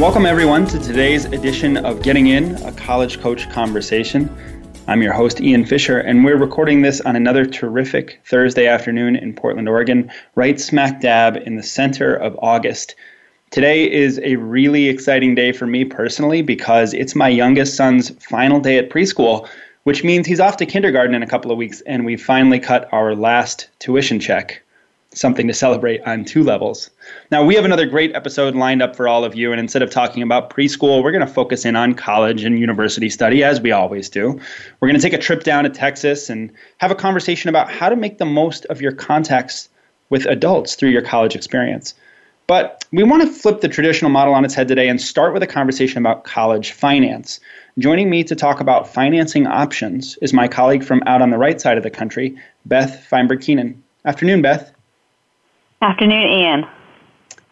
Welcome, everyone, to today's edition of Getting In, a college coach conversation. I'm your host, Ian Fisher, and we're recording this on another terrific Thursday afternoon in Portland, Oregon, right smack dab in the center of August. Today is a really exciting day for me personally because it's my youngest son's final day at preschool, which means he's off to kindergarten in a couple of weeks, and we finally cut our last tuition check something to celebrate on two levels. Now, we have another great episode lined up for all of you, and instead of talking about preschool, we're going to focus in on college and university study, as we always do. We're going to take a trip down to Texas and have a conversation about how to make the most of your contacts with adults through your college experience. But we want to flip the traditional model on its head today and start with a conversation about college finance. Joining me to talk about financing options is my colleague from out on the right side of the country, Beth Feinberg Keenan. Afternoon, Beth. Afternoon, Ian.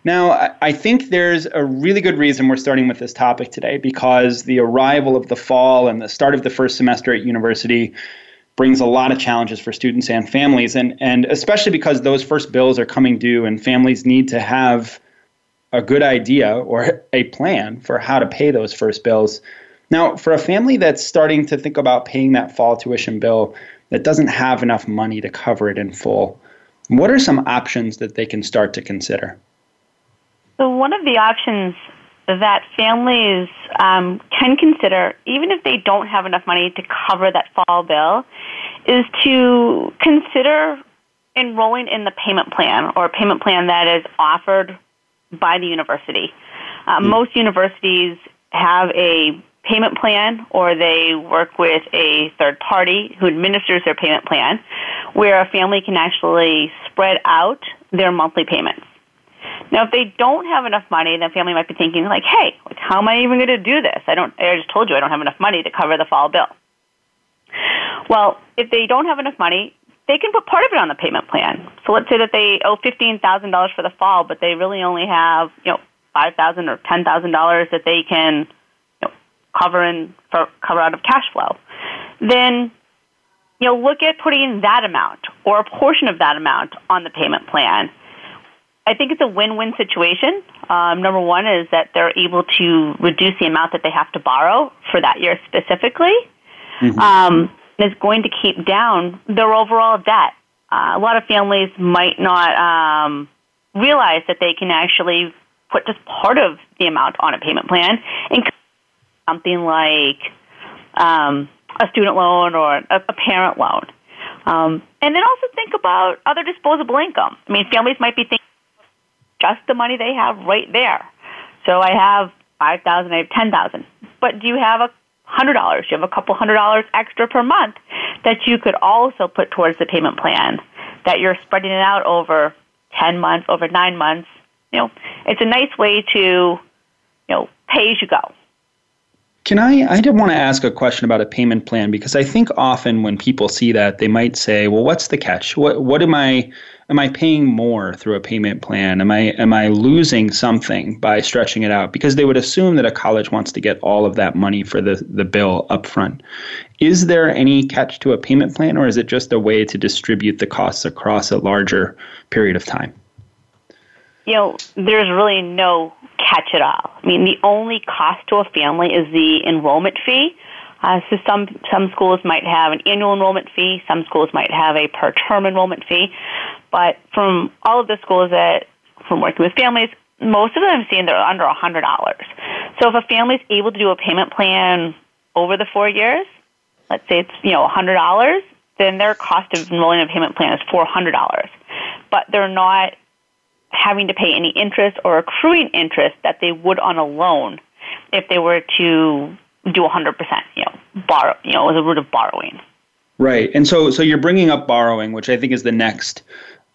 Now, I think there's a really good reason we're starting with this topic today because the arrival of the fall and the start of the first semester at university brings a lot of challenges for students and families, and, and especially because those first bills are coming due and families need to have a good idea or a plan for how to pay those first bills. Now, for a family that's starting to think about paying that fall tuition bill that doesn't have enough money to cover it in full, what are some options that they can start to consider? So, one of the options that families um, can consider, even if they don't have enough money to cover that fall bill, is to consider enrolling in the payment plan or a payment plan that is offered by the university. Uh, mm. Most universities have a payment plan or they work with a third party who administers their payment plan where a family can actually spread out their monthly payments. Now, if they don't have enough money, the family might be thinking like, "Hey, like, how am I even going to do this? I don't. I just told you I don't have enough money to cover the fall bill." Well, if they don't have enough money, they can put part of it on the payment plan. So let's say that they owe fifteen thousand dollars for the fall, but they really only have you know five thousand or ten thousand dollars that they can cover in for cover out of cash flow, then you know look at putting that amount or a portion of that amount on the payment plan. I think it's a win-win situation. Um, number one is that they're able to reduce the amount that they have to borrow for that year specifically. Mm-hmm. Um, is going to keep down their overall debt. Uh, a lot of families might not um, realize that they can actually put just part of the amount on a payment plan and something like um, a student loan or a, parent loan. Um, and then also think about other disposable income. I mean, families might be thinking just the money they have right there. So I have five thousand, I have ten thousand. But do you have a hundred dollars? Do you have a couple hundred dollars extra per month that you could also put towards the payment plan? That you're spreading it out over ten months, over nine months. You know, it's a nice way to, you know, pay as you go. Can I? I did want to ask a question about a payment plan because I think often when people see that, they might say, "Well, what's the catch? What what am I am I paying more through a payment plan? Am I am I losing something by stretching it out?" Because they would assume that a college wants to get all of that money for the the bill up front. Is there any catch to a payment plan, or is it just a way to distribute the costs across a larger period of time? You know, there's really no catch it all. I mean, the only cost to a family is the enrollment fee. Uh, so some some schools might have an annual enrollment fee. Some schools might have a per term enrollment fee. But from all of the schools that from working with families, most of them seen they're under a hundred dollars. So if a family is able to do a payment plan over the four years, let's say it's you know a hundred dollars, then their cost of enrolling in a payment plan is four hundred dollars. But they're not having to pay any interest or accruing interest that they would on a loan if they were to do 100%, you know, borrow, you know, as a route of borrowing. Right. And so so you're bringing up borrowing, which I think is the next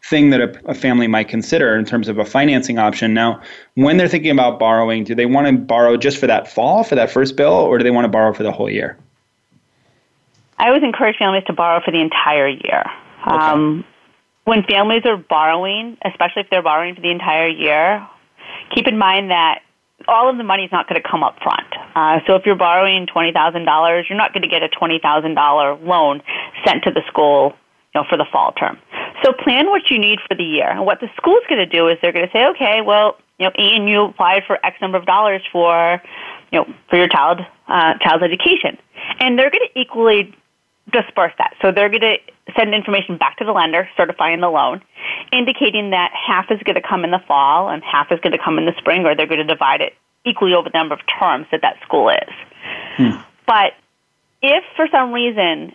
thing that a, a, family might consider in terms of a financing option. Now, when they're thinking about borrowing, do they want to borrow just for that fall, for that first bill, or do they want to borrow for the whole year? I always encourage families to borrow for the entire year. Okay. Um, when families are borrowing, especially if they're borrowing for the entire year, keep in mind that all of the money is not going to come up front. Uh, so if you're borrowing twenty thousand dollars, you're not going to get a twenty thousand dollar loan sent to the school, you know, for the fall term. So plan what you need for the year. And what the school's going to do is they're going to say, okay, well, you know, Ian, you applied for X number of dollars for, you know, for your child uh, child's education, and they're going to equally disperse that. So they're going to send information back to the lender certifying the loan, indicating that half is going to come in the fall and half is going to come in the spring, or they're going to divide it equally over the number of terms that that school is. Hmm. But if for some reason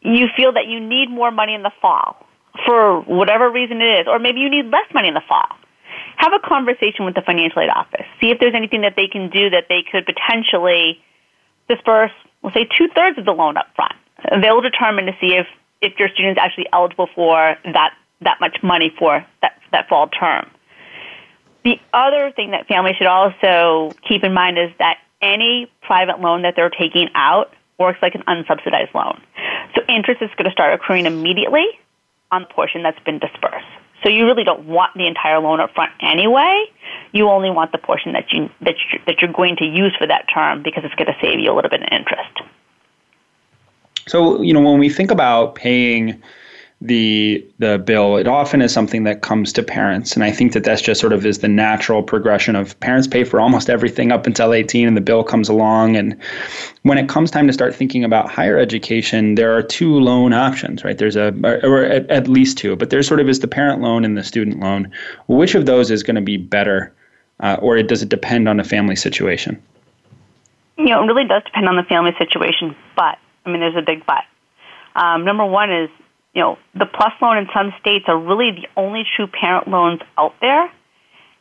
you feel that you need more money in the fall, for whatever reason it is, or maybe you need less money in the fall, have a conversation with the financial aid office. See if there's anything that they can do that they could potentially disperse, we'll say two thirds of the loan up front they'll determine to see if, if your student is actually eligible for that, that much money for that, that fall term. The other thing that families should also keep in mind is that any private loan that they're taking out works like an unsubsidized loan. So interest is going to start accruing immediately on the portion that's been dispersed. So you really don't want the entire loan up front anyway. You only want the portion that you that you, that you're going to use for that term because it's going to save you a little bit of interest. So, you know, when we think about paying the the bill it often is something that comes to parents. And i think that that's just sort of is the natural progression of parents pay for almost everything up until 18 and the bill comes along. And when it comes time to start thinking about higher education there are two loan options right? There's a or at, at least two but there sort of is the parent loan and the student loan. Which of those is going to be better uh, or does it depend on the family situation? You know it really does depend on the family situation but I mean, there's a big but. Um, number one is, you know, the PLUS loan in some states are really the only true parent loans out there.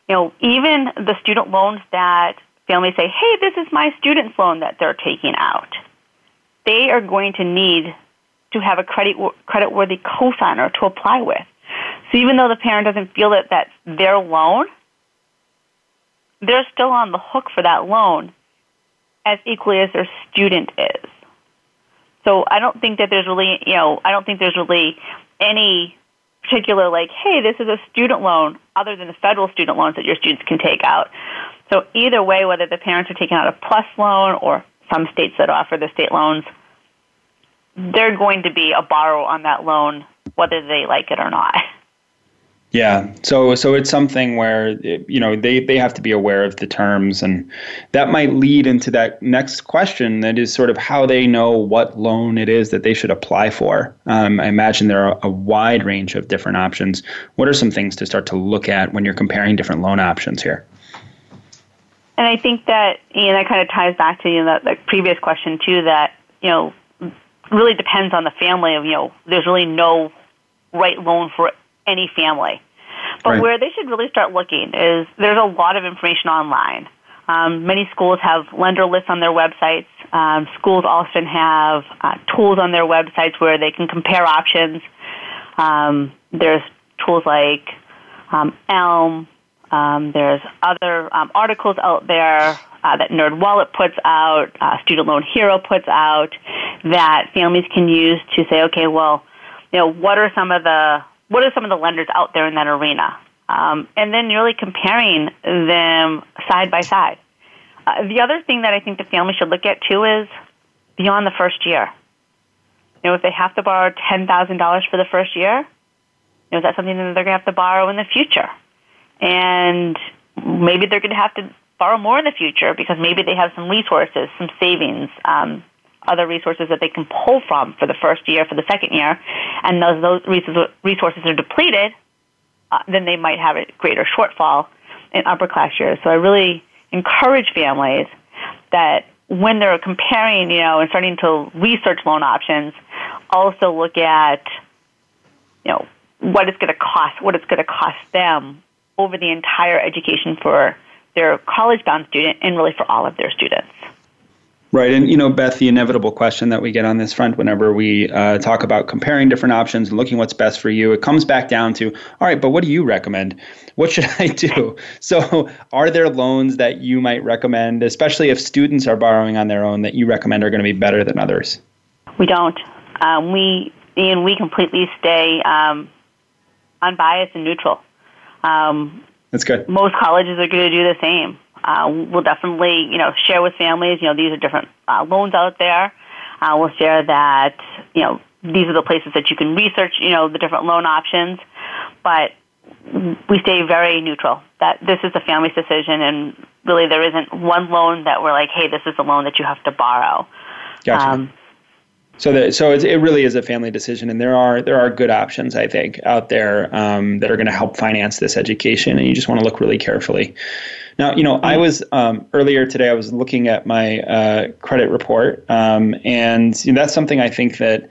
You know, even the student loans that families say, hey, this is my student's loan that they're taking out, they are going to need to have a credit creditworthy cosigner to apply with. So even though the parent doesn't feel that that's their loan, they're still on the hook for that loan as equally as their student is. So I don't think that there's really, you know, I don't think there's really any particular like, hey, this is a student loan other than the federal student loans that your students can take out. So either way, whether the parents are taking out a plus loan or some states that offer the state loans, they're going to be a borrower on that loan whether they like it or not. Yeah, so so it's something where you know they they have to be aware of the terms, and that might lead into that next question. That is sort of how they know what loan it is that they should apply for. Um, I imagine there are a wide range of different options. What are some things to start to look at when you're comparing different loan options here? And I think that Ian, that kind of ties back to you know, the previous question too. That you know really depends on the family. Of you know, there's really no right loan for any family. But right. where they should really start looking is there's a lot of information online. Um, many schools have lender lists on their websites. Um, schools often have uh, tools on their websites where they can compare options. Um, there's tools like um, Elm. Um, there's other um, articles out there uh, that NerdWallet puts out, uh, Student Loan Hero puts out, that families can use to say, okay, well, you know, what are some of the what are some of the lenders out there in that arena? Um, and then really comparing them side by side. Uh, the other thing that I think the family should look at too is beyond the first year. You know, if they have to borrow ten thousand dollars for the first year, you know, is that something that they're going to have to borrow in the future? And maybe they're going to have to borrow more in the future because maybe they have some resources, some savings, um, other resources that they can pull from for the first year, for the second year, and those, those resources are depleted, uh, then they might have a greater shortfall in upper class years. So I really encourage families that when they're comparing, you know, and starting to research loan options, also look at, you know, what it's going to cost, what it's going to cost them over the entire education for their college bound student and really for all of their students. Right. And, you know, Beth, the inevitable question that we get on this front whenever we uh, talk about comparing different options and looking what's best for you, it comes back down to, all right, but what do you recommend? What should I do? So, are there loans that you might recommend, especially if students are borrowing on their own, that you recommend are going to be better than others? We don't. Um, we and we completely stay um, unbiased and neutral. Um, That's good. Most colleges are going to do the same. Uh, we'll definitely, you know, share with families. You know, these are different uh, loans out there. Uh, we'll share that, you know, these are the places that you can research, you know, the different loan options. But we stay very neutral. That this is the family's decision, and really there isn't one loan that we're like, hey, this is the loan that you have to borrow. Gotcha. Um, so that so it really is a family decision, and there are there are good options I think out there um, that are going to help finance this education, and you just want to look really carefully. Now, you know, I mm-hmm. was um, earlier today. I was looking at my uh, credit report, um, and you know, that's something I think that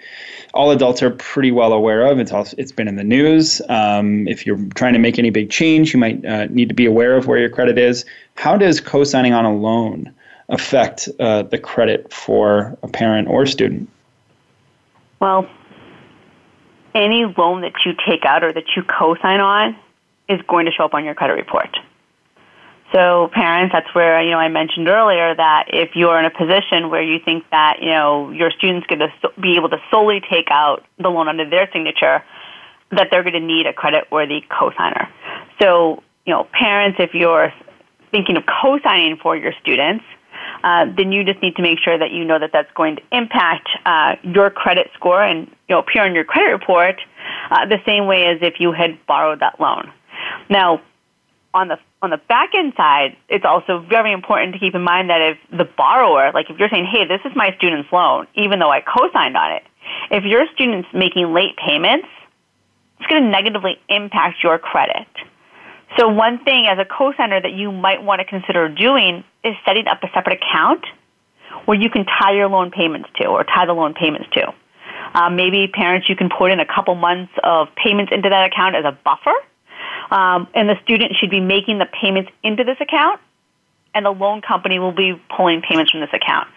all adults are pretty well aware of. It's also, it's been in the news. Um, if you're trying to make any big change, you might uh, need to be aware of where your credit is. How does co-signing on a loan affect uh, the credit for a parent or student? Well, any loan that you take out or that you co-sign on is going to show up on your credit report. So parents, that's where, you know, I mentioned earlier that if you're in a position where you think that, you know, your student's going to be able to solely take out the loan under their signature, that they're going to need a credit-worthy cosigner. So, you know, parents, if you're thinking of co-signing for your students, uh, then you just need to make sure that you know that that's going to impact uh, your credit score and you know appear on your credit report uh, the same way as if you had borrowed that loan. Now, on the on the back end side, it's also very important to keep in mind that if the borrower, like if you're saying, hey, this is my student's loan, even though I co-signed on it, if your student's making late payments, it's going to negatively impact your credit. So one thing as a co-signer that you might want to consider doing is setting up a separate account where you can tie your loan payments to or tie the loan payments to. Um, maybe parents, you can put in a couple months of payments into that account as a buffer um, and the student should be making the payments into this account, and the loan company will be pulling payments from this account.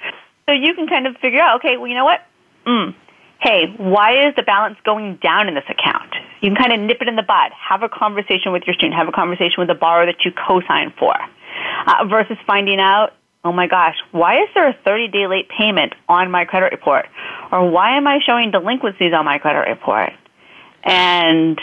So you can kind of figure out, okay, well, you know what? Mm, hey, why is the balance going down in this account? You can kind of nip it in the bud. Have a conversation with your student. Have a conversation with the borrower that you co-sign for, uh, versus finding out, oh my gosh, why is there a 30-day late payment on my credit report, or why am I showing delinquencies on my credit report? And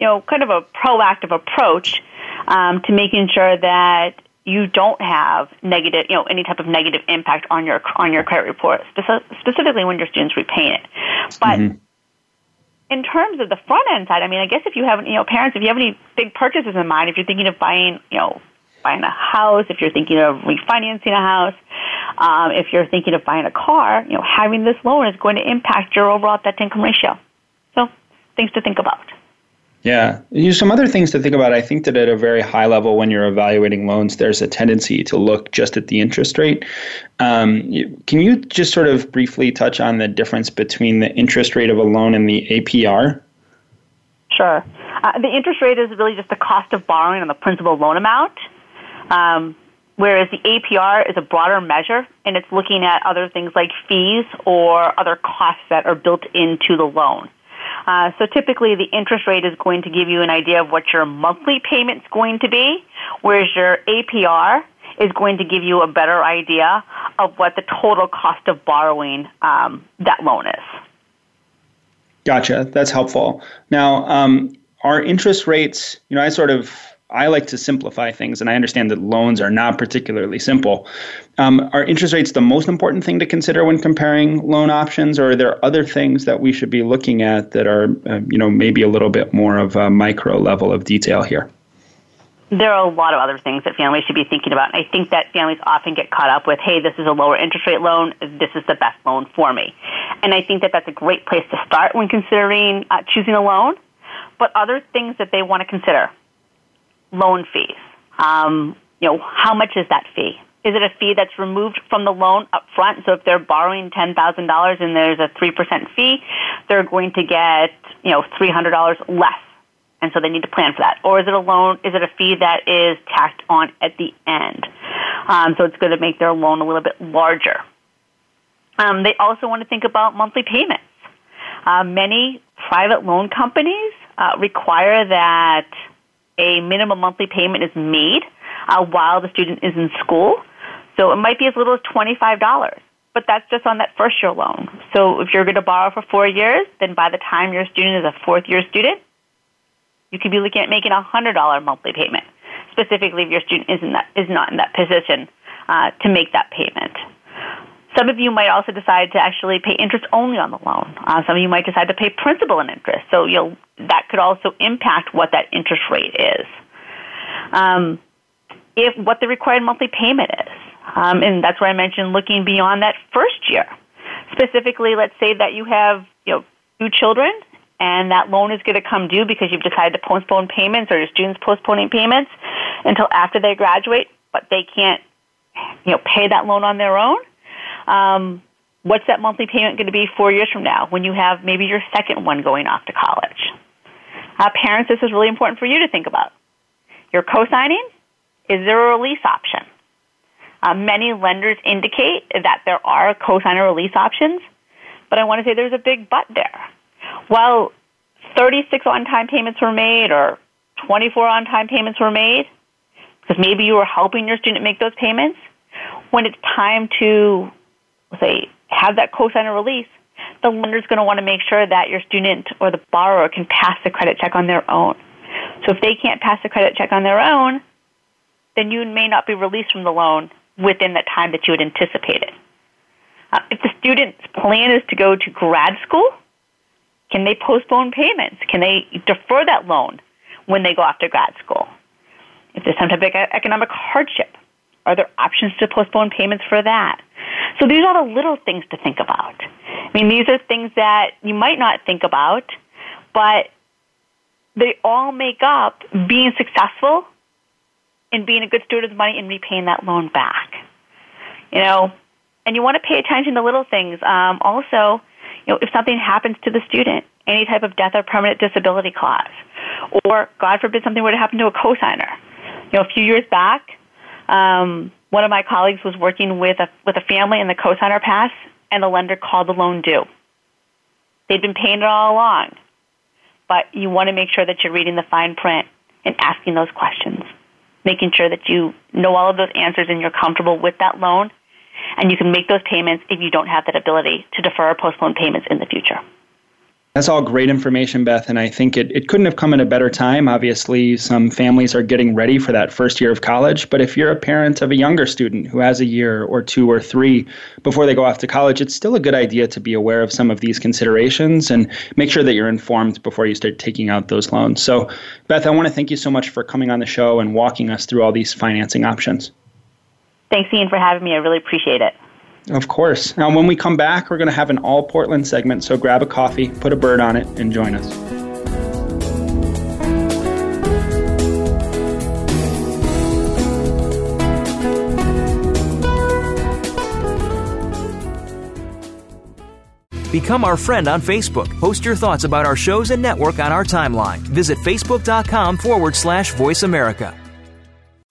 you know, kind of a proactive approach um, to making sure that you don't have negative, you know, any type of negative impact on your on your credit report, specifically when your students repay it. But mm-hmm. in terms of the front end side, I mean, I guess if you have, you know, parents, if you have any big purchases in mind, if you're thinking of buying, you know, buying a house, if you're thinking of refinancing a house, um, if you're thinking of buying a car, you know, having this loan is going to impact your overall debt to income ratio. So, things to think about. Yeah. Some other things to think about. I think that at a very high level, when you're evaluating loans, there's a tendency to look just at the interest rate. Um, can you just sort of briefly touch on the difference between the interest rate of a loan and the APR? Sure. Uh, the interest rate is really just the cost of borrowing on the principal loan amount, um, whereas the APR is a broader measure and it's looking at other things like fees or other costs that are built into the loan. Uh, so typically the interest rate is going to give you an idea of what your monthly payment's going to be, whereas your APR is going to give you a better idea of what the total cost of borrowing um, that loan is. Gotcha. That's helpful. Now, um, are interest rates, you know, I sort of I like to simplify things, and I understand that loans are not particularly simple. Um, are interest rates the most important thing to consider when comparing loan options, or are there other things that we should be looking at that are, uh, you know, maybe a little bit more of a micro level of detail here? There are a lot of other things that families should be thinking about. I think that families often get caught up with, hey, this is a lower interest rate loan, this is the best loan for me. And I think that that's a great place to start when considering uh, choosing a loan. But other things that they want to consider loan fees. Um, you know, how much is that fee? Is it a fee that's removed from the loan up front? So if they're borrowing ten thousand dollars and there's a three percent fee, they're going to get you know three hundred dollars less, and so they need to plan for that. Or is it a loan? Is it a fee that is tacked on at the end? Um, so it's going to make their loan a little bit larger. Um, they also want to think about monthly payments. Uh, many private loan companies uh, require that a minimum monthly payment is made uh, while the student is in school. So it might be as little as $25. but that's just on that first year loan. So if you're going to borrow for four years, then by the time your student is a fourth year student, you could be looking at making a $100 monthly payment, specifically if your student is, in that, is not in that position uh, to make that payment. Some of you might also decide to actually pay interest only on the loan. Uh, some of you might decide to pay principal and interest. So you'll, that could also impact what that interest rate is. Um, if what the required monthly payment is. Um, and that's where I mentioned looking beyond that first year. Specifically, let's say that you have you know two children, and that loan is going to come due because you've decided to postpone payments, or your students postponing payments until after they graduate, but they can't you know pay that loan on their own. Um, what's that monthly payment going to be four years from now when you have maybe your second one going off to college? Uh, parents, this is really important for you to think about. You're co-signing. Is there a release option? Uh, many lenders indicate that there are co-signer release options, but I want to say there's a big but there. While 36 on-time payments were made or 24 on-time payments were made, because maybe you were helping your student make those payments, when it's time to, say, have that cosigner release, the lender's going to want to make sure that your student or the borrower can pass the credit check on their own. So if they can't pass the credit check on their own, then you may not be released from the loan within the time that you had anticipated. Uh, if the student's plan is to go to grad school, can they postpone payments? Can they defer that loan when they go off to grad school? If there's some type of economic hardship, are there options to postpone payments for that? So these are the little things to think about. I mean, these are things that you might not think about, but they all make up being successful in being a good steward of the money and repaying that loan back. You know, and you want to pay attention to little things. Um, also, you know, if something happens to the student, any type of death or permanent disability clause, or God forbid something were to happen to a cosigner. You know, a few years back, um, one of my colleagues was working with a with a family in the cosigner passed, and the lender called the loan due. They'd been paying it all along, but you want to make sure that you're reading the fine print and asking those questions making sure that you know all of those answers and you're comfortable with that loan. And you can make those payments if you don't have that ability to defer or postpone payments in the future. That's all great information, Beth, and I think it, it couldn't have come at a better time. Obviously, some families are getting ready for that first year of college, but if you're a parent of a younger student who has a year or two or three before they go off to college, it's still a good idea to be aware of some of these considerations and make sure that you're informed before you start taking out those loans. So, Beth, I want to thank you so much for coming on the show and walking us through all these financing options. Thanks, Ian, for having me. I really appreciate it. Of course. Now, when we come back, we're going to have an all Portland segment, so grab a coffee, put a bird on it, and join us. Become our friend on Facebook. Post your thoughts about our shows and network on our timeline. Visit facebook.com forward slash voice America.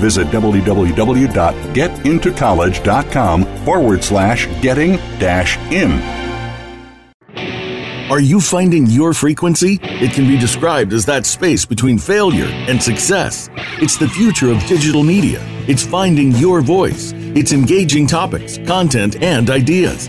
Visit www.getintocollege.com forward slash getting dash in. Are you finding your frequency? It can be described as that space between failure and success. It's the future of digital media. It's finding your voice. It's engaging topics, content, and ideas.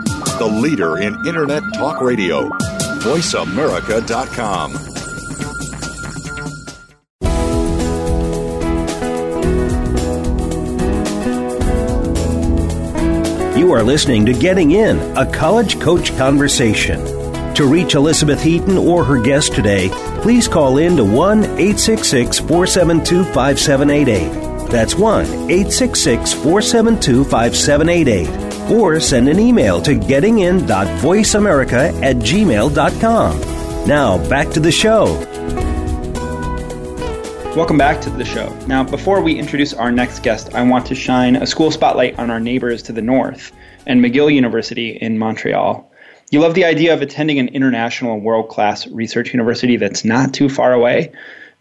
the leader in Internet Talk Radio, voiceamerica.com. You are listening to Getting In, a college coach conversation. To reach Elizabeth Heaton or her guest today, please call in to 1 866 472 5788. That's 1 866 472 5788. Or send an email to gettingin.voiceamerica at gmail.com. Now, back to the show. Welcome back to the show. Now, before we introduce our next guest, I want to shine a school spotlight on our neighbors to the north and McGill University in Montreal. You love the idea of attending an international world class research university that's not too far away?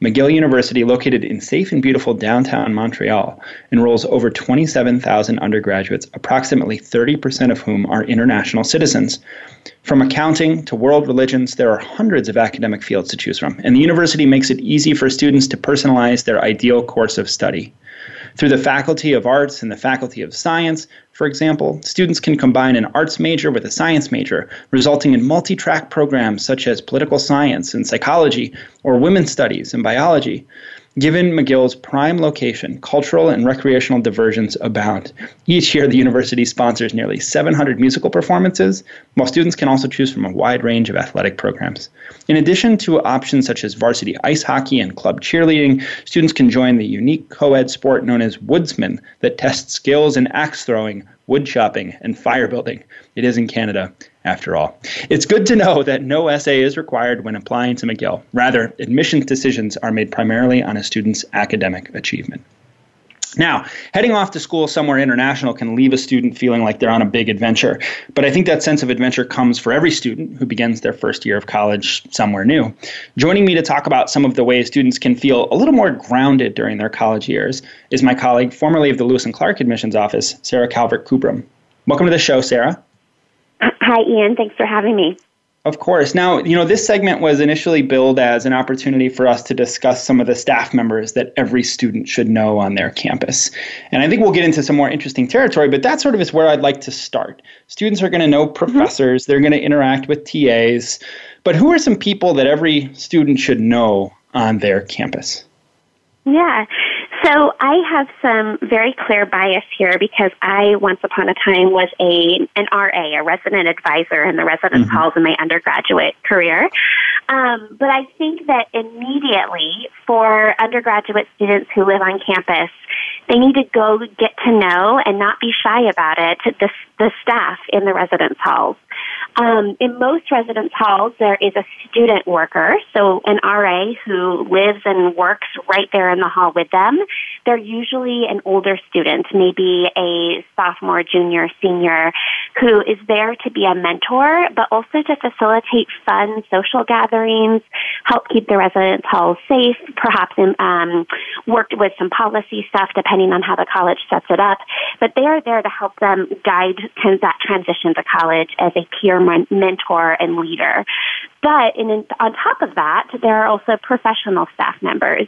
McGill University, located in safe and beautiful downtown Montreal, enrolls over 27,000 undergraduates, approximately 30% of whom are international citizens. From accounting to world religions, there are hundreds of academic fields to choose from, and the university makes it easy for students to personalize their ideal course of study. Through the Faculty of Arts and the Faculty of Science, for example, students can combine an arts major with a science major, resulting in multi track programs such as political science and psychology, or women's studies and biology. Given McGill's prime location, cultural and recreational diversions abound. Each year, the university sponsors nearly 700 musical performances, while students can also choose from a wide range of athletic programs. In addition to options such as varsity ice hockey and club cheerleading, students can join the unique co ed sport known as Woodsman that tests skills in axe throwing, wood chopping, and fire building. It is in Canada, after all. It's good to know that no essay is required when applying to McGill. Rather, admissions decisions are made primarily on a student's academic achievement. Now, heading off to school somewhere international can leave a student feeling like they're on a big adventure. But I think that sense of adventure comes for every student who begins their first year of college somewhere new. Joining me to talk about some of the ways students can feel a little more grounded during their college years is my colleague, formerly of the Lewis and Clark Admissions Office, Sarah Calvert Kubram. Welcome to the show, Sarah. Hi, Ian. Thanks for having me. Of course. Now, you know, this segment was initially billed as an opportunity for us to discuss some of the staff members that every student should know on their campus. And I think we'll get into some more interesting territory, but that sort of is where I'd like to start. Students are going to know mm-hmm. professors, mm-hmm. they're going to interact with TAs, but who are some people that every student should know on their campus? Yeah. So I have some very clear bias here because I once upon a time was a an RA, a resident advisor in the residence mm-hmm. halls in my undergraduate career. Um, but I think that immediately for undergraduate students who live on campus, they need to go get to know and not be shy about it the, the staff in the residence halls. Um, in most residence halls, there is a student worker, so an RA who lives and works right there in the hall with them. They're usually an older student, maybe a sophomore, junior, senior, who is there to be a mentor, but also to facilitate fun social gatherings, help keep the residence halls safe, perhaps um, worked with some policy stuff depending on how the college sets it up. But they are there to help them guide that transition to college as a peer mentor and leader. But in, on top of that, there are also professional staff members.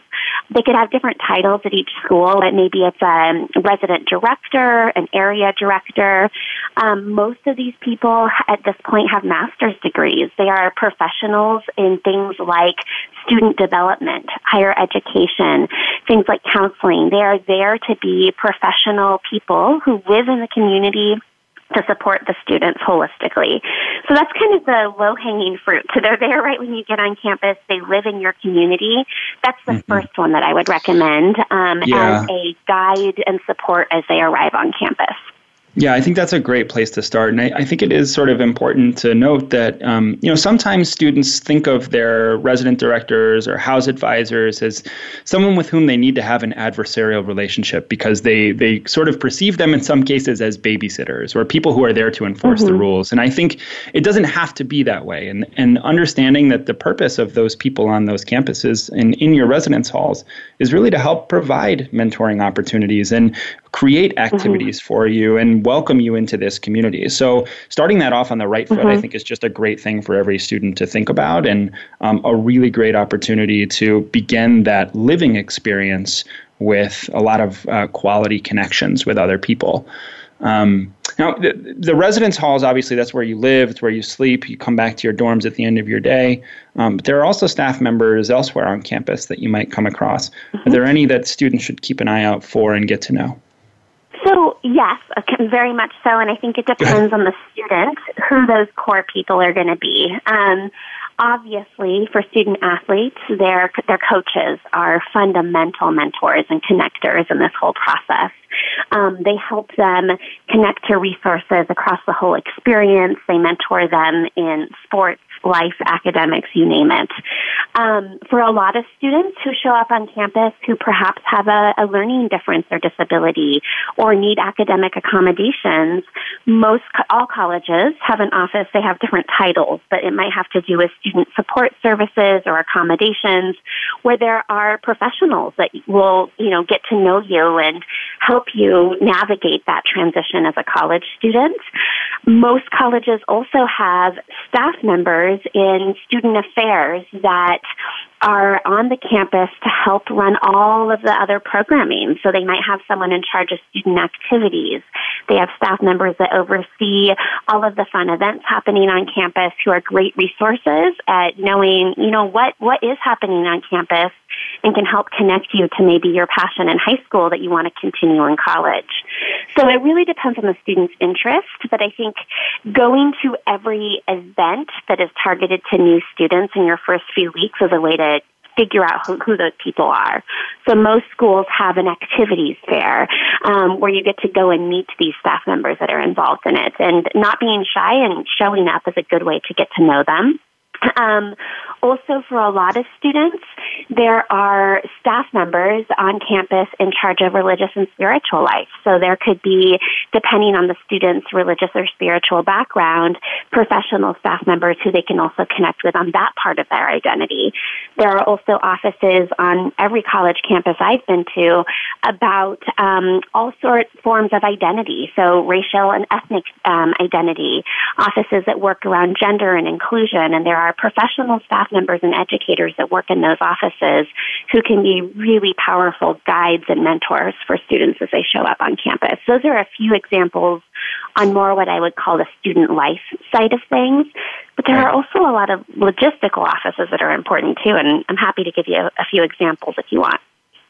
They could have different titles at each school, but maybe it's a resident director, an area director. Um, most of these people at this point have master's degrees. They are professionals in things like student development, higher education, things like counseling. They are there to be professional people who live in the community to support the students holistically. So that's kind of the low hanging fruit. So they're there right when you get on campus. They live in your community. That's the mm-hmm. first one that I would recommend um, yeah. as a guide and support as they arrive on campus. Yeah, I think that's a great place to start, and I, I think it is sort of important to note that um, you know sometimes students think of their resident directors or house advisors as someone with whom they need to have an adversarial relationship because they they sort of perceive them in some cases as babysitters or people who are there to enforce mm-hmm. the rules. And I think it doesn't have to be that way. And and understanding that the purpose of those people on those campuses and in your residence halls is really to help provide mentoring opportunities and create activities mm-hmm. for you and welcome you into this community. So, starting that off on the right foot, mm-hmm. I think, is just a great thing for every student to think about and um, a really great opportunity to begin that living experience with a lot of uh, quality connections with other people. Um, now, the, the, residence halls, obviously, that's where you live, it's where you sleep. You come back to your dorms at the end of your day. Um, but there are also staff members elsewhere on campus that you might come across. Mm-hmm. Are there any that students should keep an eye out for and get to know? So, yes, very much so. And I think it depends on the student who those core people are going to be. Um, obviously for student athletes, their their coaches are fundamental mentors and connectors in this whole process. Um, they help them connect to resources across the whole experience. They mentor them in sports, life, academics, you name it. Um, for a lot of students who show up on campus who perhaps have a, a learning difference or disability or need academic accommodations, most all colleges have an office. They have different titles, but it might have to do with student support services or accommodations, where there are professionals that will you know get to know you and help you navigate that transition as a college student. Most colleges also have staff members in student affairs that are on the campus to help run all of the other programming. So they might have someone in charge of student activities. They have staff members that oversee all of the fun events happening on campus who are great resources at knowing, you know, what, what is happening on campus and can help connect you to maybe your passion in high school that you want to continue in college. So it really depends on the student's interest, but I think going to every event that is targeted to new students in your first few weeks is a way to figure out who, who, those people are. So most schools have an activities fair um, where you get to go and meet these staff members that are involved in it. And not being shy and showing up is a good way to get to know them. Um, also, for a lot of students, there are staff members on campus in charge of religious and spiritual life. So there could be, depending on the student's religious or spiritual background, professional staff members who they can also connect with on that part of their identity. There are also offices on every college campus I've been to about um, all sorts forms of identity, so racial and ethnic um, identity. Offices that work around gender and inclusion, and there are professional staff members and educators that work in those offices who can be really powerful guides and mentors for students as they show up on campus. Those are a few examples on more what I would call the student life side of things. But there are also a lot of logistical offices that are important too, and I'm happy to give you a few examples if you want.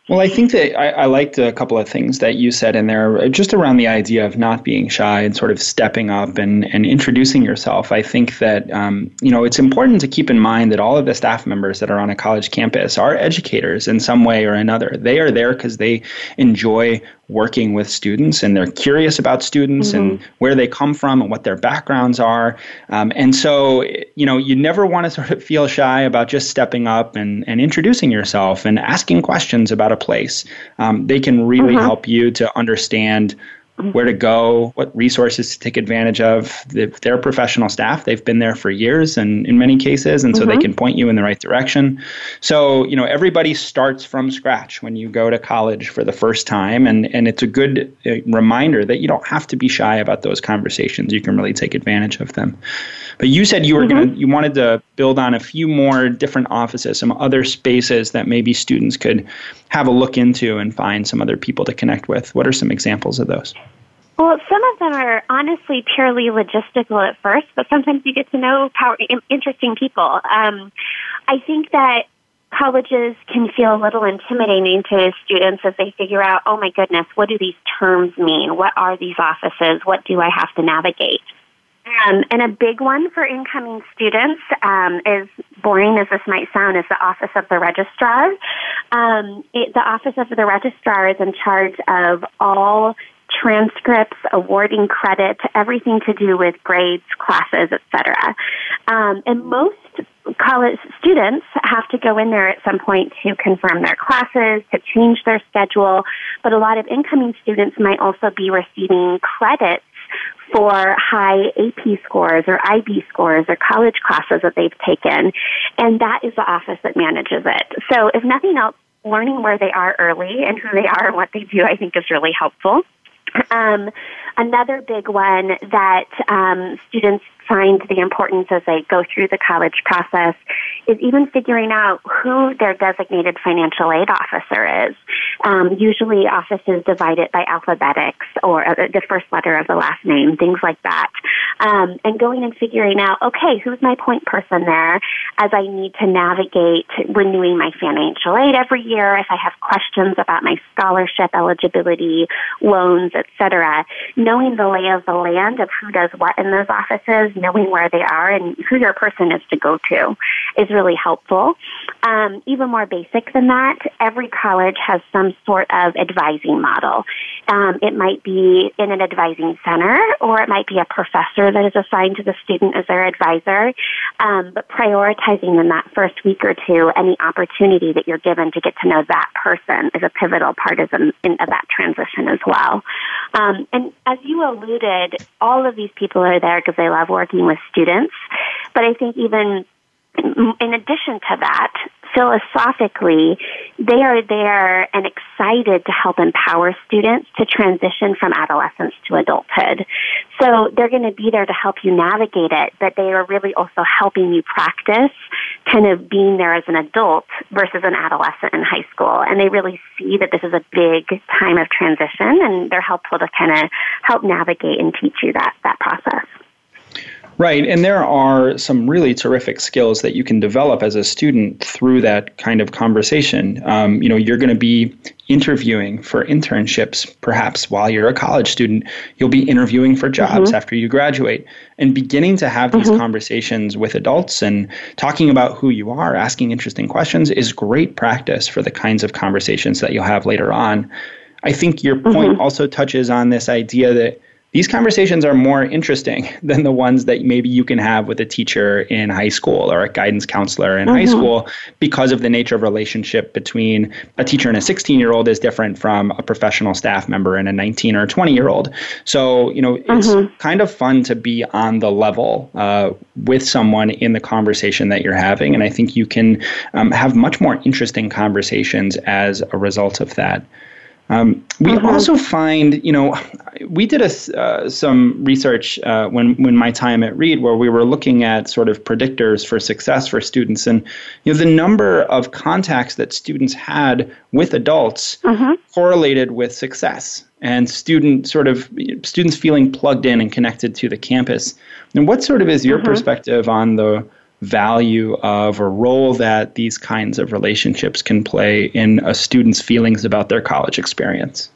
Well, I think that I, I, liked a couple of things that you said in there, just around the idea of not being shy and sort of stepping up and, and introducing yourself. I think that, um, you know, it's important to keep in mind that all of the staff members that are on a college campus are educators in some way or another. They are there because they enjoy working with students and they're curious about students mm-hmm. and where they come from and what their backgrounds are. Um, and so, you know, you never want to sort of feel shy about just stepping up and, and introducing yourself and asking questions about a place. Um, they can really mm-hmm. help you to understand where to go, what resources to take advantage of. They're professional staff. They've been there for years and in many cases, and so mm-hmm. they can point you in the right direction. So, you know, everybody starts from scratch when you go to college for the first time, and, and it's a good uh, reminder that you don't have to be shy about those conversations. You can really take advantage of them. But you said you were mm-hmm. gonna you wanted to build on a few more different offices, some other spaces that maybe students could have a look into and find some other people to connect with. What are some examples of those? Well, some of them are honestly purely logistical at first, but sometimes you get to know power, interesting people. Um, I think that colleges can feel a little intimidating to students as they figure out, oh my goodness, what do these terms mean? What are these offices? What do I have to navigate? Um, and a big one for incoming students um, is boring as this might sound, is the Office of the Registrar. Um, it, the Office of the Registrar is in charge of all transcripts, awarding credit, everything to do with grades, classes, etc. Um, and most college students have to go in there at some point to confirm their classes, to change their schedule, but a lot of incoming students might also be receiving credits for high AP scores or IB scores or college classes that they've taken. And that is the office that manages it. So if nothing else learning where they are early and who they are and what they do, I think, is really helpful. Um, another big one that um, students find the importance as they go through the college process is even figuring out who their designated financial aid officer is. Um, usually, offices divide it by alphabetics or uh, the first letter of the last name, things like that. Um, and going and figuring out, okay, who's my point person there as I need to navigate renewing my financial aid every year, if I have questions about my scholarship eligibility, loans, etc. Knowing the lay of the land of who does what in those offices, knowing where they are and who your person is to go to is really helpful. Um, even more basic than that, every college has some sort of advising model. Um, it might be in an advising center, or it might be a professor that is assigned to the student as their advisor. Um, but prioritizing in that first week or two any opportunity that you're given to get to know that person is a pivotal part of, the, in, of that transition as well. Um, and as you alluded, all of these people are there because they love working with students. But I think even in addition to that, philosophically, they are there and excited to help empower students to transition from adolescence to adulthood. So they're going to be there to help you navigate it, but they are really also helping you practice kind of being there as an adult versus an adolescent in high school. And they really see that this is a big time of transition and they're helpful to kind of help navigate and teach you that, that process. Right, and there are some really terrific skills that you can develop as a student through that kind of conversation. Um, you know, you're going to be interviewing for internships, perhaps while you're a college student. You'll be interviewing for jobs mm-hmm. after you graduate, and beginning to have these mm-hmm. conversations with adults and talking about who you are, asking interesting questions is great practice for the kinds of conversations that you'll have later on. I think your point mm-hmm. also touches on this idea that these conversations are more interesting than the ones that maybe you can have with a teacher in high school or a guidance counselor in mm-hmm. high school because of the nature of relationship between a teacher and a 16 year old is different from a professional staff member and a 19 or 20 year old. So, you know, it's mm-hmm. kind of fun to be on the level uh, with someone in the conversation that you're having. And I think you can um, have much more interesting conversations as a result of that. Um, we mm-hmm. also find, you know, we did a, uh, some research uh, when when my time at Reed, where we were looking at sort of predictors for success for students, and you know, the number of contacts that students had with adults mm-hmm. correlated with success and student sort of students feeling plugged in and connected to the campus. And what sort of is your mm-hmm. perspective on the value of a role that these kinds of relationships can play in a student's feelings about their college experience.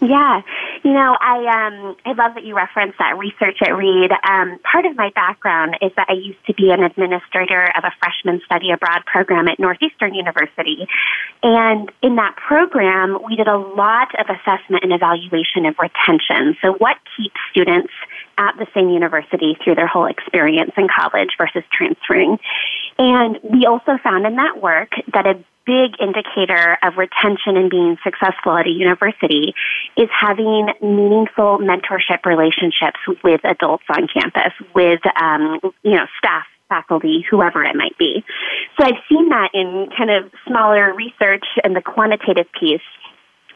Yeah, you know, I um, I love that you referenced that research at Reed. Um, part of my background is that I used to be an administrator of a freshman study abroad program at Northeastern University, and in that program, we did a lot of assessment and evaluation of retention. So, what keeps students at the same university through their whole experience in college versus transferring. And we also found in that work that a big indicator of retention and being successful at a university is having meaningful mentorship relationships with adults on campus, with um, you know staff faculty, whoever it might be. So I've seen that in kind of smaller research and the quantitative piece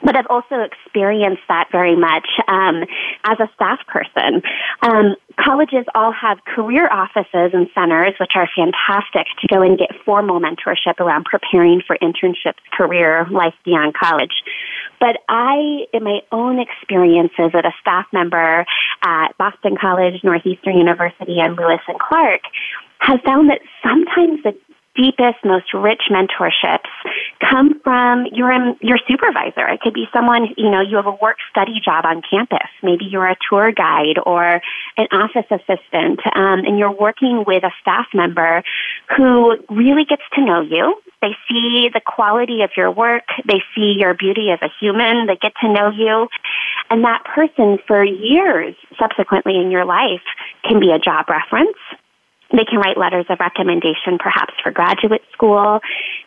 but I've also experienced that very much um, as a staff person. Um, colleges all have career offices and centers, which are fantastic to go and get formal mentorship around preparing for internships, career, life beyond college. But I, in my own experiences as a staff member at Boston College, Northeastern University, and Lewis and Clark, have found that sometimes the deepest, most rich mentorships come from your your supervisor. It could be someone you know you have a work study job on campus. Maybe you're a tour guide or an office assistant, um, and you're working with a staff member who really gets to know you. They see the quality of your work. They see your beauty as a human. They get to know you, and that person for years subsequently in your life can be a job reference they can write letters of recommendation, perhaps for graduate school.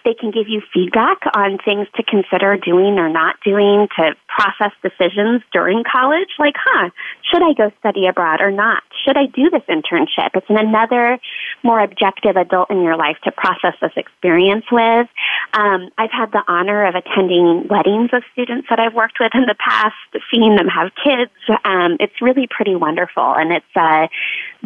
They can give you feedback on things to consider doing or not doing to process decisions during college, like, huh, should I go study abroad or not? Should I do this internship? It's another more objective adult in your life to process this experience with. Um, I've had the honor of attending weddings of students that I've worked with in the past, seeing them have kids. Um, it's really pretty wonderful, and it's a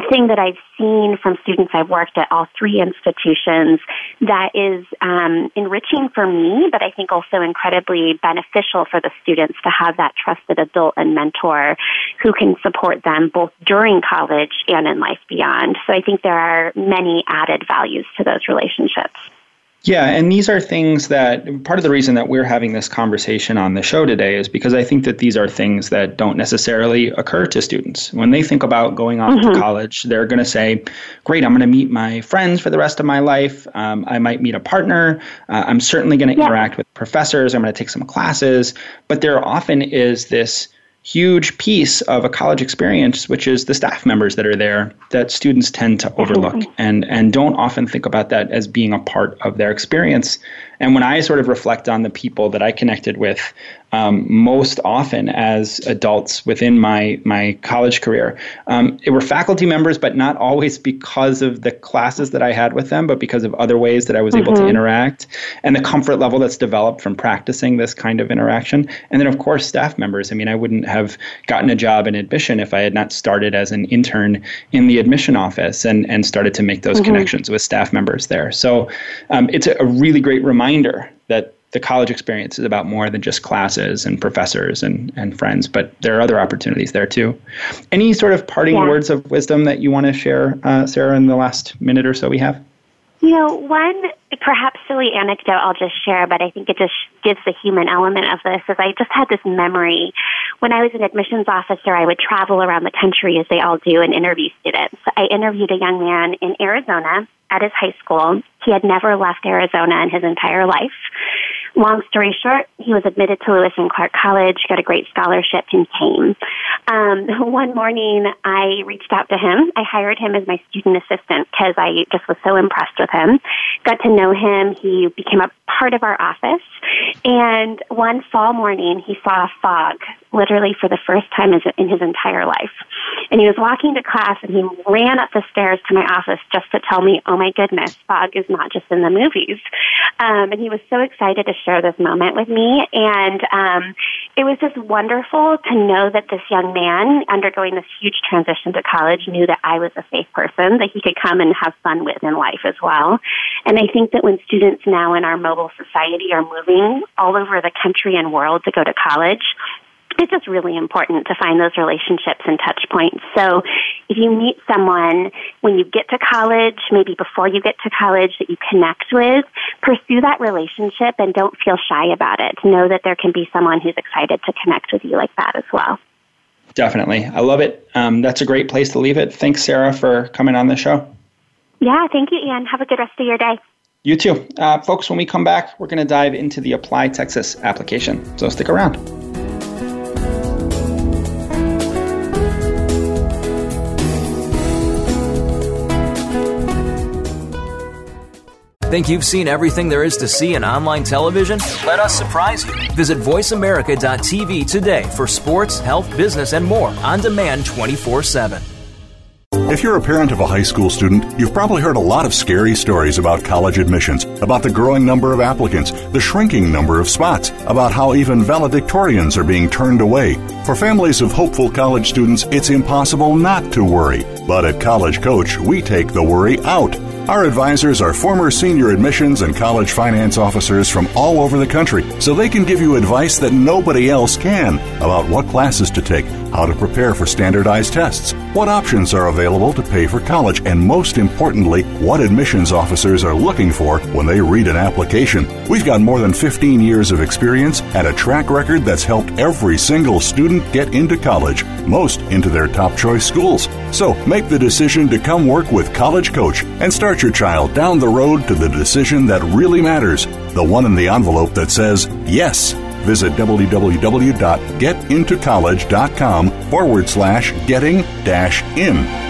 thing that I've seen from students I've worked at all three institutions that is um, enriching for me, but I think also incredibly beneficial for the students to have that trusted adult and mentor who can support them both during college and in life beyond. So I think there are many added values to those relationships. Yeah, and these are things that part of the reason that we're having this conversation on the show today is because I think that these are things that don't necessarily occur to students. When they think about going off mm-hmm. to college, they're going to say, Great, I'm going to meet my friends for the rest of my life. Um, I might meet a partner. Uh, I'm certainly going to yeah. interact with professors. I'm going to take some classes. But there often is this huge piece of a college experience, which is the staff members that are there that students tend to overlook oh. and, and don't often think about that as being a part of their experience. And when I sort of reflect on the people that I connected with um, most often as adults within my my college career. Um, it were faculty members, but not always because of the classes that I had with them, but because of other ways that I was mm-hmm. able to mm-hmm. interact and the comfort level that's developed from practicing this kind of interaction. And then, of course, staff members. I mean, I wouldn't have gotten a job in admission if I had not started as an intern in the admission office and and started to make those mm-hmm. connections with staff members there. So um, it's a, a really great reminder that the college experience is about more than just classes and professors and, and friends, but there are other opportunities there too. Any sort of parting yeah. words of wisdom that you want to share, uh, Sarah, in the last minute or so we have? You know, one perhaps silly anecdote I'll just share, but I think it just gives the human element of this is I just had this memory. When I was an admissions officer, I would travel around the country as they all do and interview students. I interviewed a young man in Arizona at his high school. He had never left Arizona in his entire life. Long story short, he was admitted to Lewis and Clark College, got a great scholarship, and came. Um, one morning, I reached out to him. I hired him as my student assistant because I just was so impressed with him. Got to know him. He became a part of our office. And one fall morning, he saw a fog, literally for the first time in his entire life. And he was walking to class and he ran up the stairs to my office just to tell me, oh my goodness, fog is not just in the movies. Um, and he was so excited to share this moment with me. And um, it was just wonderful to know that this young man undergoing this huge transition to college knew that I was a safe person that he could come and have fun with in life as well. And I think that when students now in our mobile society are moving all over the country and world to go to college, it's just really important to find those relationships and touch points. So if you meet someone when you get to college, maybe before you get to college that you connect with, pursue that relationship and don't feel shy about it. Know that there can be someone who's excited to connect with you like that as well. Definitely. I love it. Um, that's a great place to leave it. Thanks, Sarah, for coming on the show. Yeah, thank you, Ian. Have a good rest of your day. You too. Uh, folks, when we come back, we're going to dive into the Apply Texas application. So stick around. Think you've seen everything there is to see in online television? Let us surprise you. Visit VoiceAmerica.tv today for sports, health, business, and more on demand 24 7. If you're a parent of a high school student, you've probably heard a lot of scary stories about college admissions, about the growing number of applicants, the shrinking number of spots, about how even valedictorians are being turned away. For families of hopeful college students, it's impossible not to worry. But at College Coach, we take the worry out. Our advisors are former senior admissions and college finance officers from all over the country, so they can give you advice that nobody else can about what classes to take, how to prepare for standardized tests, what options are available to pay for college, and most importantly, what admissions officers are looking for when they read an application. We've got more than 15 years of experience and a track record that's helped every single student get into college, most into their top choice schools. So make the decision to come work with College Coach and start your child down the road to the decision that really matters, the one in the envelope that says yes. Visit www.getintocollege.com forward slash getting dash in.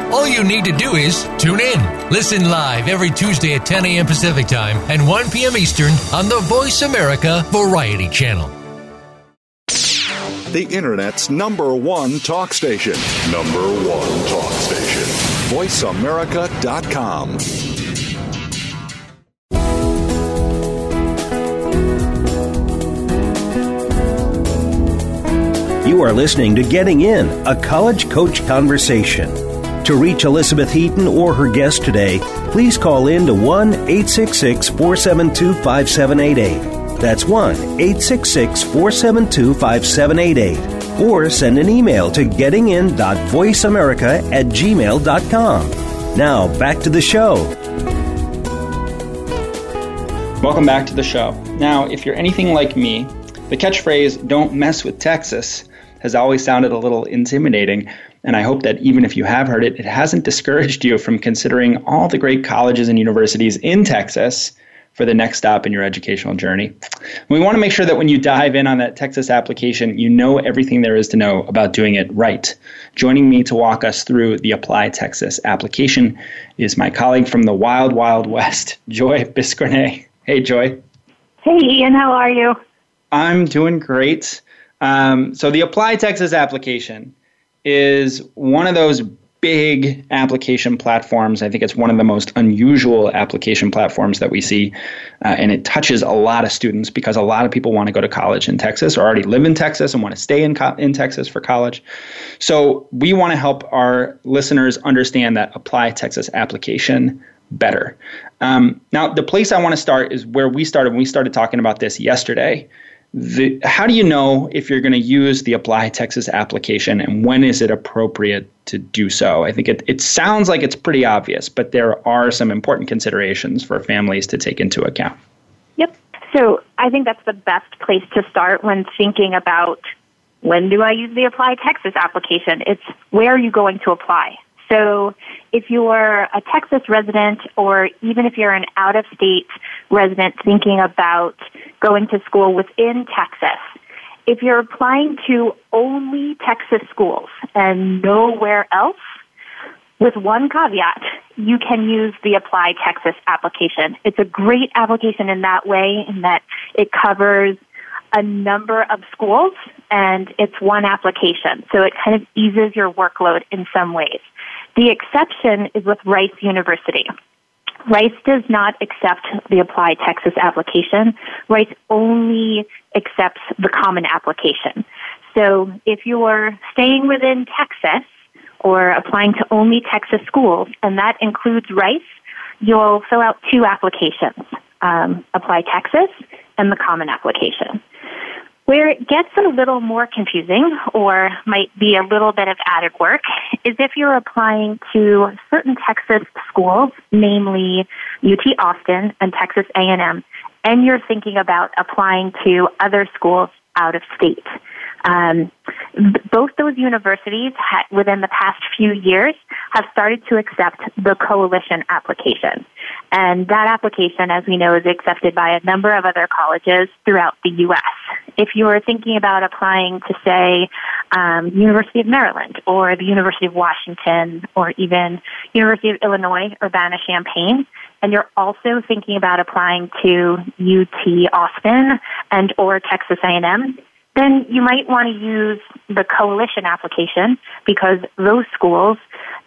All you need to do is tune in. Listen live every Tuesday at 10 a.m. Pacific Time and 1 p.m. Eastern on the Voice America Variety Channel. The Internet's number one talk station. Number one talk station. VoiceAmerica.com. You are listening to Getting In, a college coach conversation. To reach Elizabeth Heaton or her guest today, please call in to 1 866 472 5788. That's 1 866 472 5788. Or send an email to gettingin.voiceamerica at gmail.com. Now, back to the show. Welcome back to the show. Now, if you're anything like me, the catchphrase, don't mess with Texas, has always sounded a little intimidating. And I hope that even if you have heard it, it hasn't discouraged you from considering all the great colleges and universities in Texas for the next stop in your educational journey. We want to make sure that when you dive in on that Texas application, you know everything there is to know about doing it right. Joining me to walk us through the Apply Texas application is my colleague from the Wild Wild West, Joy Biscornet. Hey, Joy. Hey, Ian, how are you? I'm doing great. Um, so the Apply Texas application is one of those big application platforms. I think it's one of the most unusual application platforms that we see, uh, and it touches a lot of students because a lot of people want to go to college in Texas or already live in Texas and want to stay in co- in Texas for college. So we want to help our listeners understand that Apply Texas application better. Um, now, the place I want to start is where we started when we started talking about this yesterday the, how do you know if you're going to use the Apply Texas application and when is it appropriate to do so? I think it, it sounds like it's pretty obvious, but there are some important considerations for families to take into account. Yep. So I think that's the best place to start when thinking about when do I use the Apply Texas application? It's where are you going to apply? So if you're a Texas resident or even if you're an out of state resident thinking about going to school within Texas, if you're applying to only Texas schools and nowhere else, with one caveat, you can use the Apply Texas application. It's a great application in that way, in that it covers a number of schools and it's one application. So it kind of eases your workload in some ways. The exception is with Rice University. Rice does not accept the Apply Texas application. Rice only accepts the common application. So if you're staying within Texas or applying to only Texas schools, and that includes Rice, you'll fill out two applications, um, Apply Texas and the common application. Where it gets a little more confusing or might be a little bit of added work is if you're applying to certain Texas schools, namely UT Austin and Texas A&M, and you're thinking about applying to other schools out of state. Um, both those universities, ha- within the past few years, have started to accept the coalition application. And that application, as we know, is accepted by a number of other colleges throughout the U.S. If you are thinking about applying to, say, um, University of Maryland or the University of Washington or even University of Illinois Urbana-Champaign, and you're also thinking about applying to UT Austin and or Texas A&M, then you might want to use the coalition application because those schools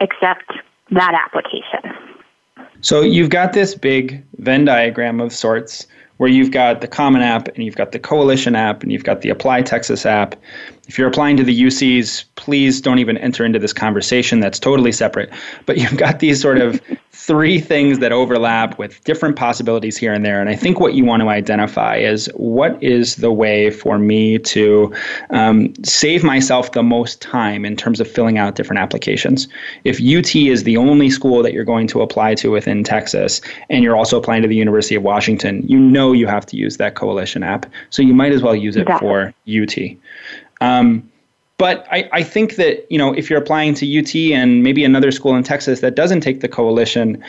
accept that application. So you've got this big Venn diagram of sorts where you've got the Common app and you've got the Coalition app and you've got the Apply Texas app. If you're applying to the UCs, please don't even enter into this conversation. That's totally separate. But you've got these sort of three things that overlap with different possibilities here and there. And I think what you want to identify is what is the way for me to um, save myself the most time in terms of filling out different applications. If UT is the only school that you're going to apply to within Texas, and you're also applying to the University of Washington, you know you have to use that coalition app. So you might as well use it exactly. for UT. Um, but I, I think that you know if you're applying to UT and maybe another school in Texas that doesn't take the coalition,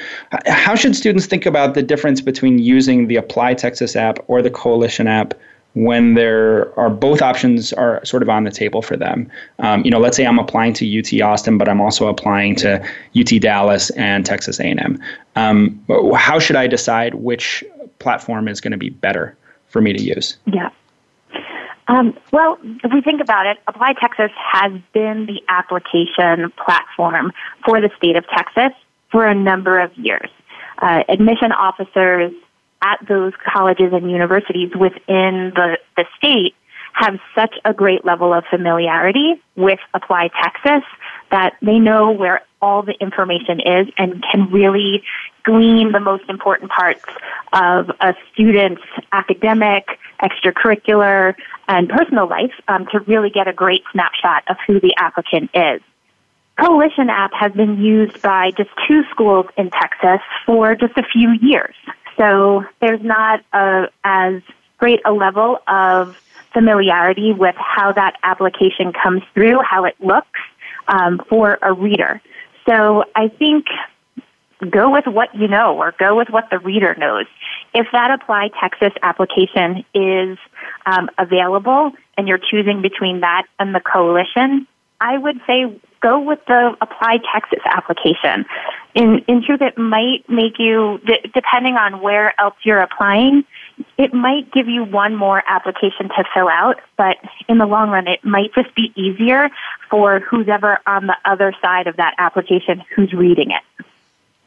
how should students think about the difference between using the Apply Texas app or the coalition app when there are both options are sort of on the table for them? Um, you know, let's say I'm applying to UT Austin, but I'm also applying to UT Dallas and Texas A&M. Um, how should I decide which platform is going to be better for me to use? Yeah. Um, well, if we think about it, Apply Texas has been the application platform for the state of Texas for a number of years. Uh, admission officers at those colleges and universities within the, the state have such a great level of familiarity with Apply Texas that they know where all the information is and can really glean the most important parts of a student's academic, extracurricular, and personal life um, to really get a great snapshot of who the applicant is. Coalition app has been used by just two schools in Texas for just a few years. So there's not a, as great a level of familiarity with how that application comes through, how it looks um, for a reader. So I think go with what you know or go with what the reader knows. If that Apply Texas application is um, available and you're choosing between that and the coalition, I would say go with the Apply Texas application. In, in truth, it might make you, depending on where else you're applying, it might give you one more application to fill out, but in the long run, it might just be easier for who's ever on the other side of that application who's reading it.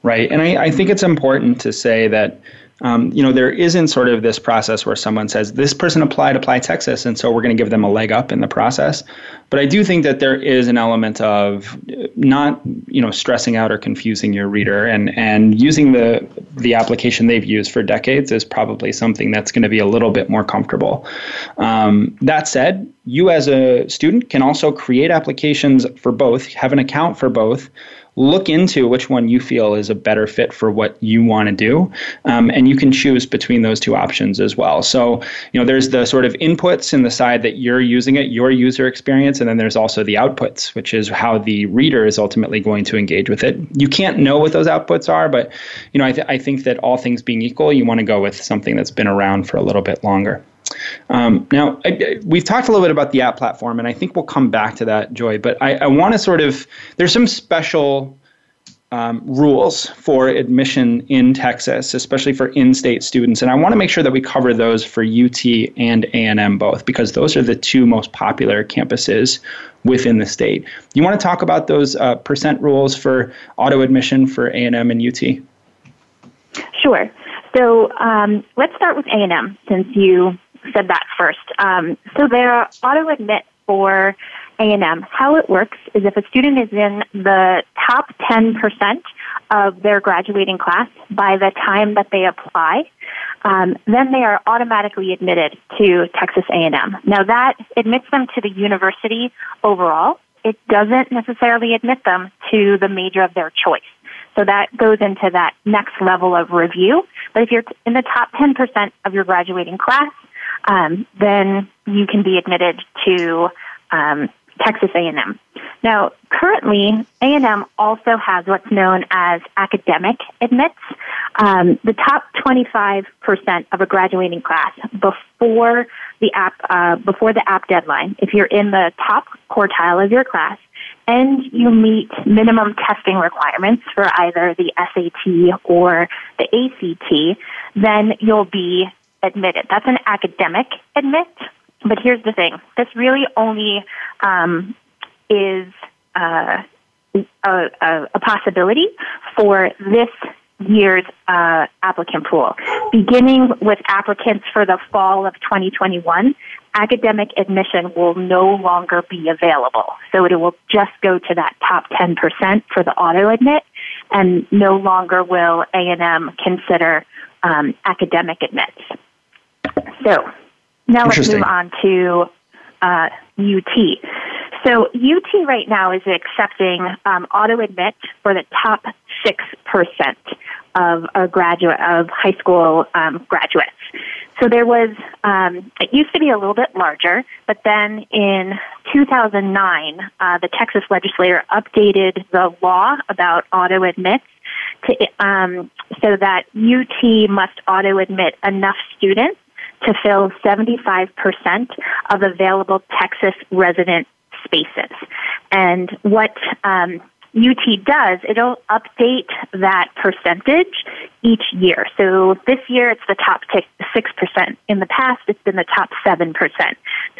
Right. And I, I think it's important to say that um, you know, there isn't sort of this process where someone says, this person applied Apply Texas, and so we're going to give them a leg up in the process. But I do think that there is an element of not, you know, stressing out or confusing your reader, and and using the the application they've used for decades is probably something that's going to be a little bit more comfortable. Um, that said, you as a student can also create applications for both, have an account for both look into which one you feel is a better fit for what you want to do. Um, and you can choose between those two options as well. So, you know, there's the sort of inputs in the side that you're using it, your user experience, and then there's also the outputs, which is how the reader is ultimately going to engage with it. You can't know what those outputs are, but, you know, I, th- I think that all things being equal, you want to go with something that's been around for a little bit longer. Um, now, I, we've talked a little bit about the app platform, and I think we'll come back to that, Joy. But I, I want to sort of there's some special um, rules for admission in Texas, especially for in-state students, and I want to make sure that we cover those for UT and A&M both, because those are the two most popular campuses within the state. You want to talk about those uh, percent rules for auto admission for A&M and UT? Sure. So um, let's start with A&M, since you said that first. Um, so their auto admit for A&M, how it works is if a student is in the top 10% of their graduating class by the time that they apply, um, then they are automatically admitted to Texas A&M. Now that admits them to the university overall. It doesn't necessarily admit them to the major of their choice. So that goes into that next level of review. But if you're in the top 10% of your graduating class, um, then you can be admitted to um, Texas A&M. Now, currently, A&M also has what's known as academic admits. Um, the top 25% of a graduating class before the app uh, before the app deadline, if you're in the top quartile of your class, and you meet minimum testing requirements for either the SAT or the ACT, then you'll be admitted. That's an academic admit. But here's the thing: this really only um, is uh, a, a, a, possibility for this year's uh, applicant pool. Beginning with applicants for the fall of 2021, academic admission will no longer be available. So it will just go to that top 10% for the auto admit, and no longer will A&M consider um, academic admits. So now let's move on to uh, UT. So UT right now is accepting um, auto admit for the top six percent of a graduate of high school um, graduates. So there was um, it used to be a little bit larger, but then in 2009, uh, the Texas legislature updated the law about auto admits to, um, so that UT must auto admit enough students to fill 75% of available Texas resident spaces. And what um, UT does, it'll update that percentage each year. So this year it's the top t- 6%. In the past it's been the top 7%.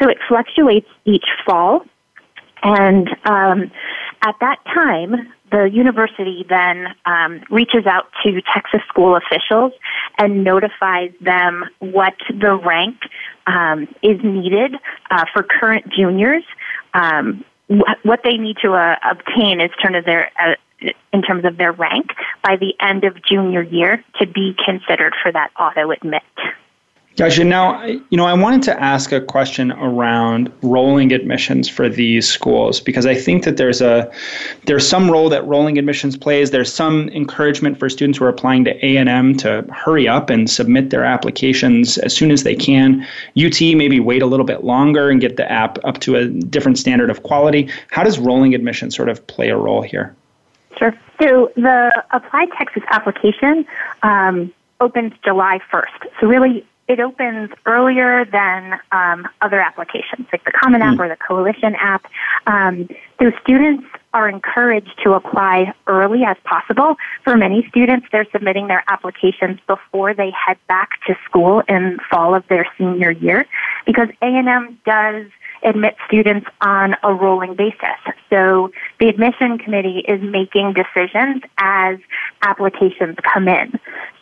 So it fluctuates each fall. And um, at that time, the university then um, reaches out to Texas school officials and notifies them what the rank um, is needed uh, for current juniors. Um, wh- what they need to uh, obtain is terms of their uh, in terms of their rank by the end of junior year to be considered for that auto admit. Gotcha. Now, you know, I wanted to ask a question around rolling admissions for these schools because I think that there's a there's some role that rolling admissions plays. There's some encouragement for students who are applying to A and M to hurry up and submit their applications as soon as they can. UT maybe wait a little bit longer and get the app up to a different standard of quality. How does rolling admissions sort of play a role here? Sure. So the Apply Texas application um, opens July 1st. So really it opens earlier than um, other applications, like the Common App mm. or the Coalition app. Um, so students are encouraged to apply early as possible. For many students, they're submitting their applications before they head back to school in fall of their senior year because A&M does admit students on a rolling basis. So the admission committee is making decisions as applications come in.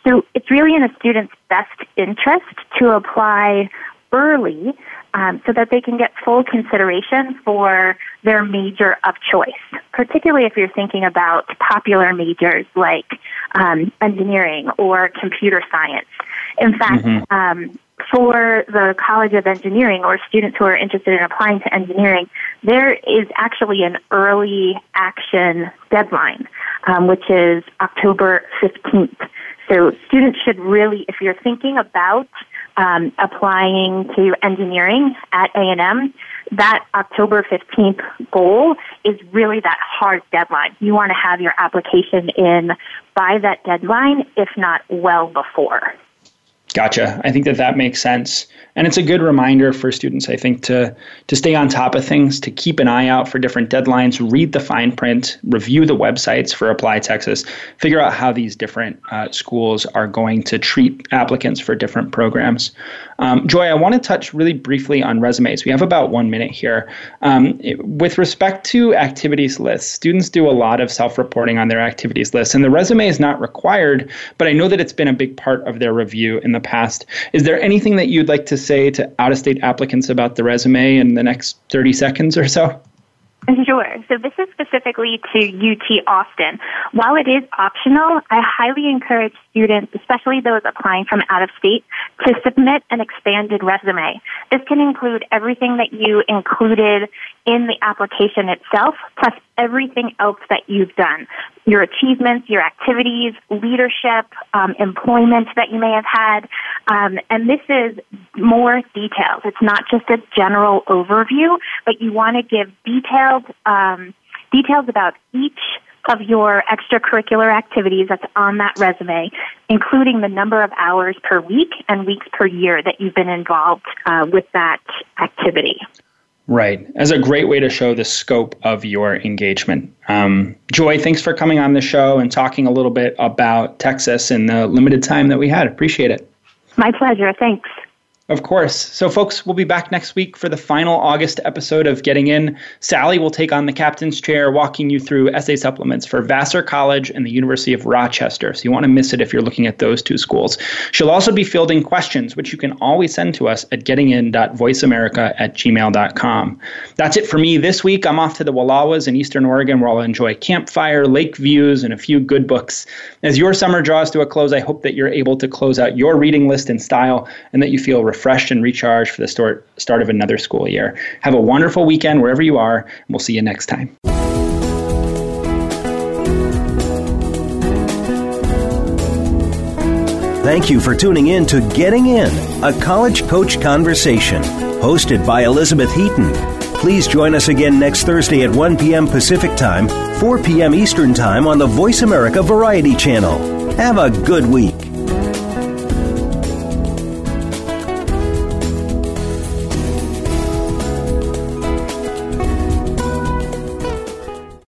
So it's really in a student's best interest to apply early um, so that they can get full consideration for their major of choice, particularly if you're thinking about popular majors like um, engineering or computer science. In fact, mm-hmm. um, for the College of Engineering or students who are interested in applying to engineering, there is actually an early action deadline, um, which is October 15th. So students should really, if you're thinking about um, applying to engineering at A&M, that October 15th goal is really that hard deadline. You want to have your application in by that deadline, if not well before. Gotcha. I think that that makes sense, and it's a good reminder for students. I think to to stay on top of things, to keep an eye out for different deadlines, read the fine print, review the websites for Apply Texas, figure out how these different uh, schools are going to treat applicants for different programs. Um, Joy, I want to touch really briefly on resumes. We have about one minute here. Um, it, with respect to activities lists, students do a lot of self-reporting on their activities lists, and the resume is not required. But I know that it's been a big part of their review in the the past. Is there anything that you'd like to say to out of state applicants about the resume in the next 30 seconds or so? Sure. So this is specifically to UT Austin. While it is optional, I highly encourage students, especially those applying from out of state, to submit an expanded resume. This can include everything that you included in the application itself, plus everything else that you've done. Your achievements, your activities, leadership, um, employment that you may have had. Um, and this is more details. It's not just a general overview, but you want to give detailed um, details about each of your extracurricular activities that's on that resume, including the number of hours per week and weeks per year that you've been involved uh, with that activity. Right, as a great way to show the scope of your engagement. Um, Joy, thanks for coming on the show and talking a little bit about Texas in the limited time that we had. Appreciate it. My pleasure. Thanks. Of course. So, folks, we'll be back next week for the final August episode of Getting In. Sally will take on the captain's chair, walking you through essay supplements for Vassar College and the University of Rochester. So, you want to miss it if you're looking at those two schools. She'll also be fielding questions, which you can always send to us at gettingin.voiceamerica at gmail.com. That's it for me this week. I'm off to the Wallowas in Eastern Oregon, where I'll enjoy campfire, lake views, and a few good books. As your summer draws to a close, I hope that you're able to close out your reading list in style and that you feel refreshed refreshed and recharged for the start, start of another school year. Have a wonderful weekend wherever you are, and we'll see you next time. Thank you for tuning in to Getting In, a college coach conversation, hosted by Elizabeth Heaton. Please join us again next Thursday at 1 p.m. Pacific Time, 4 p.m. Eastern Time on the Voice America Variety Channel. Have a good week.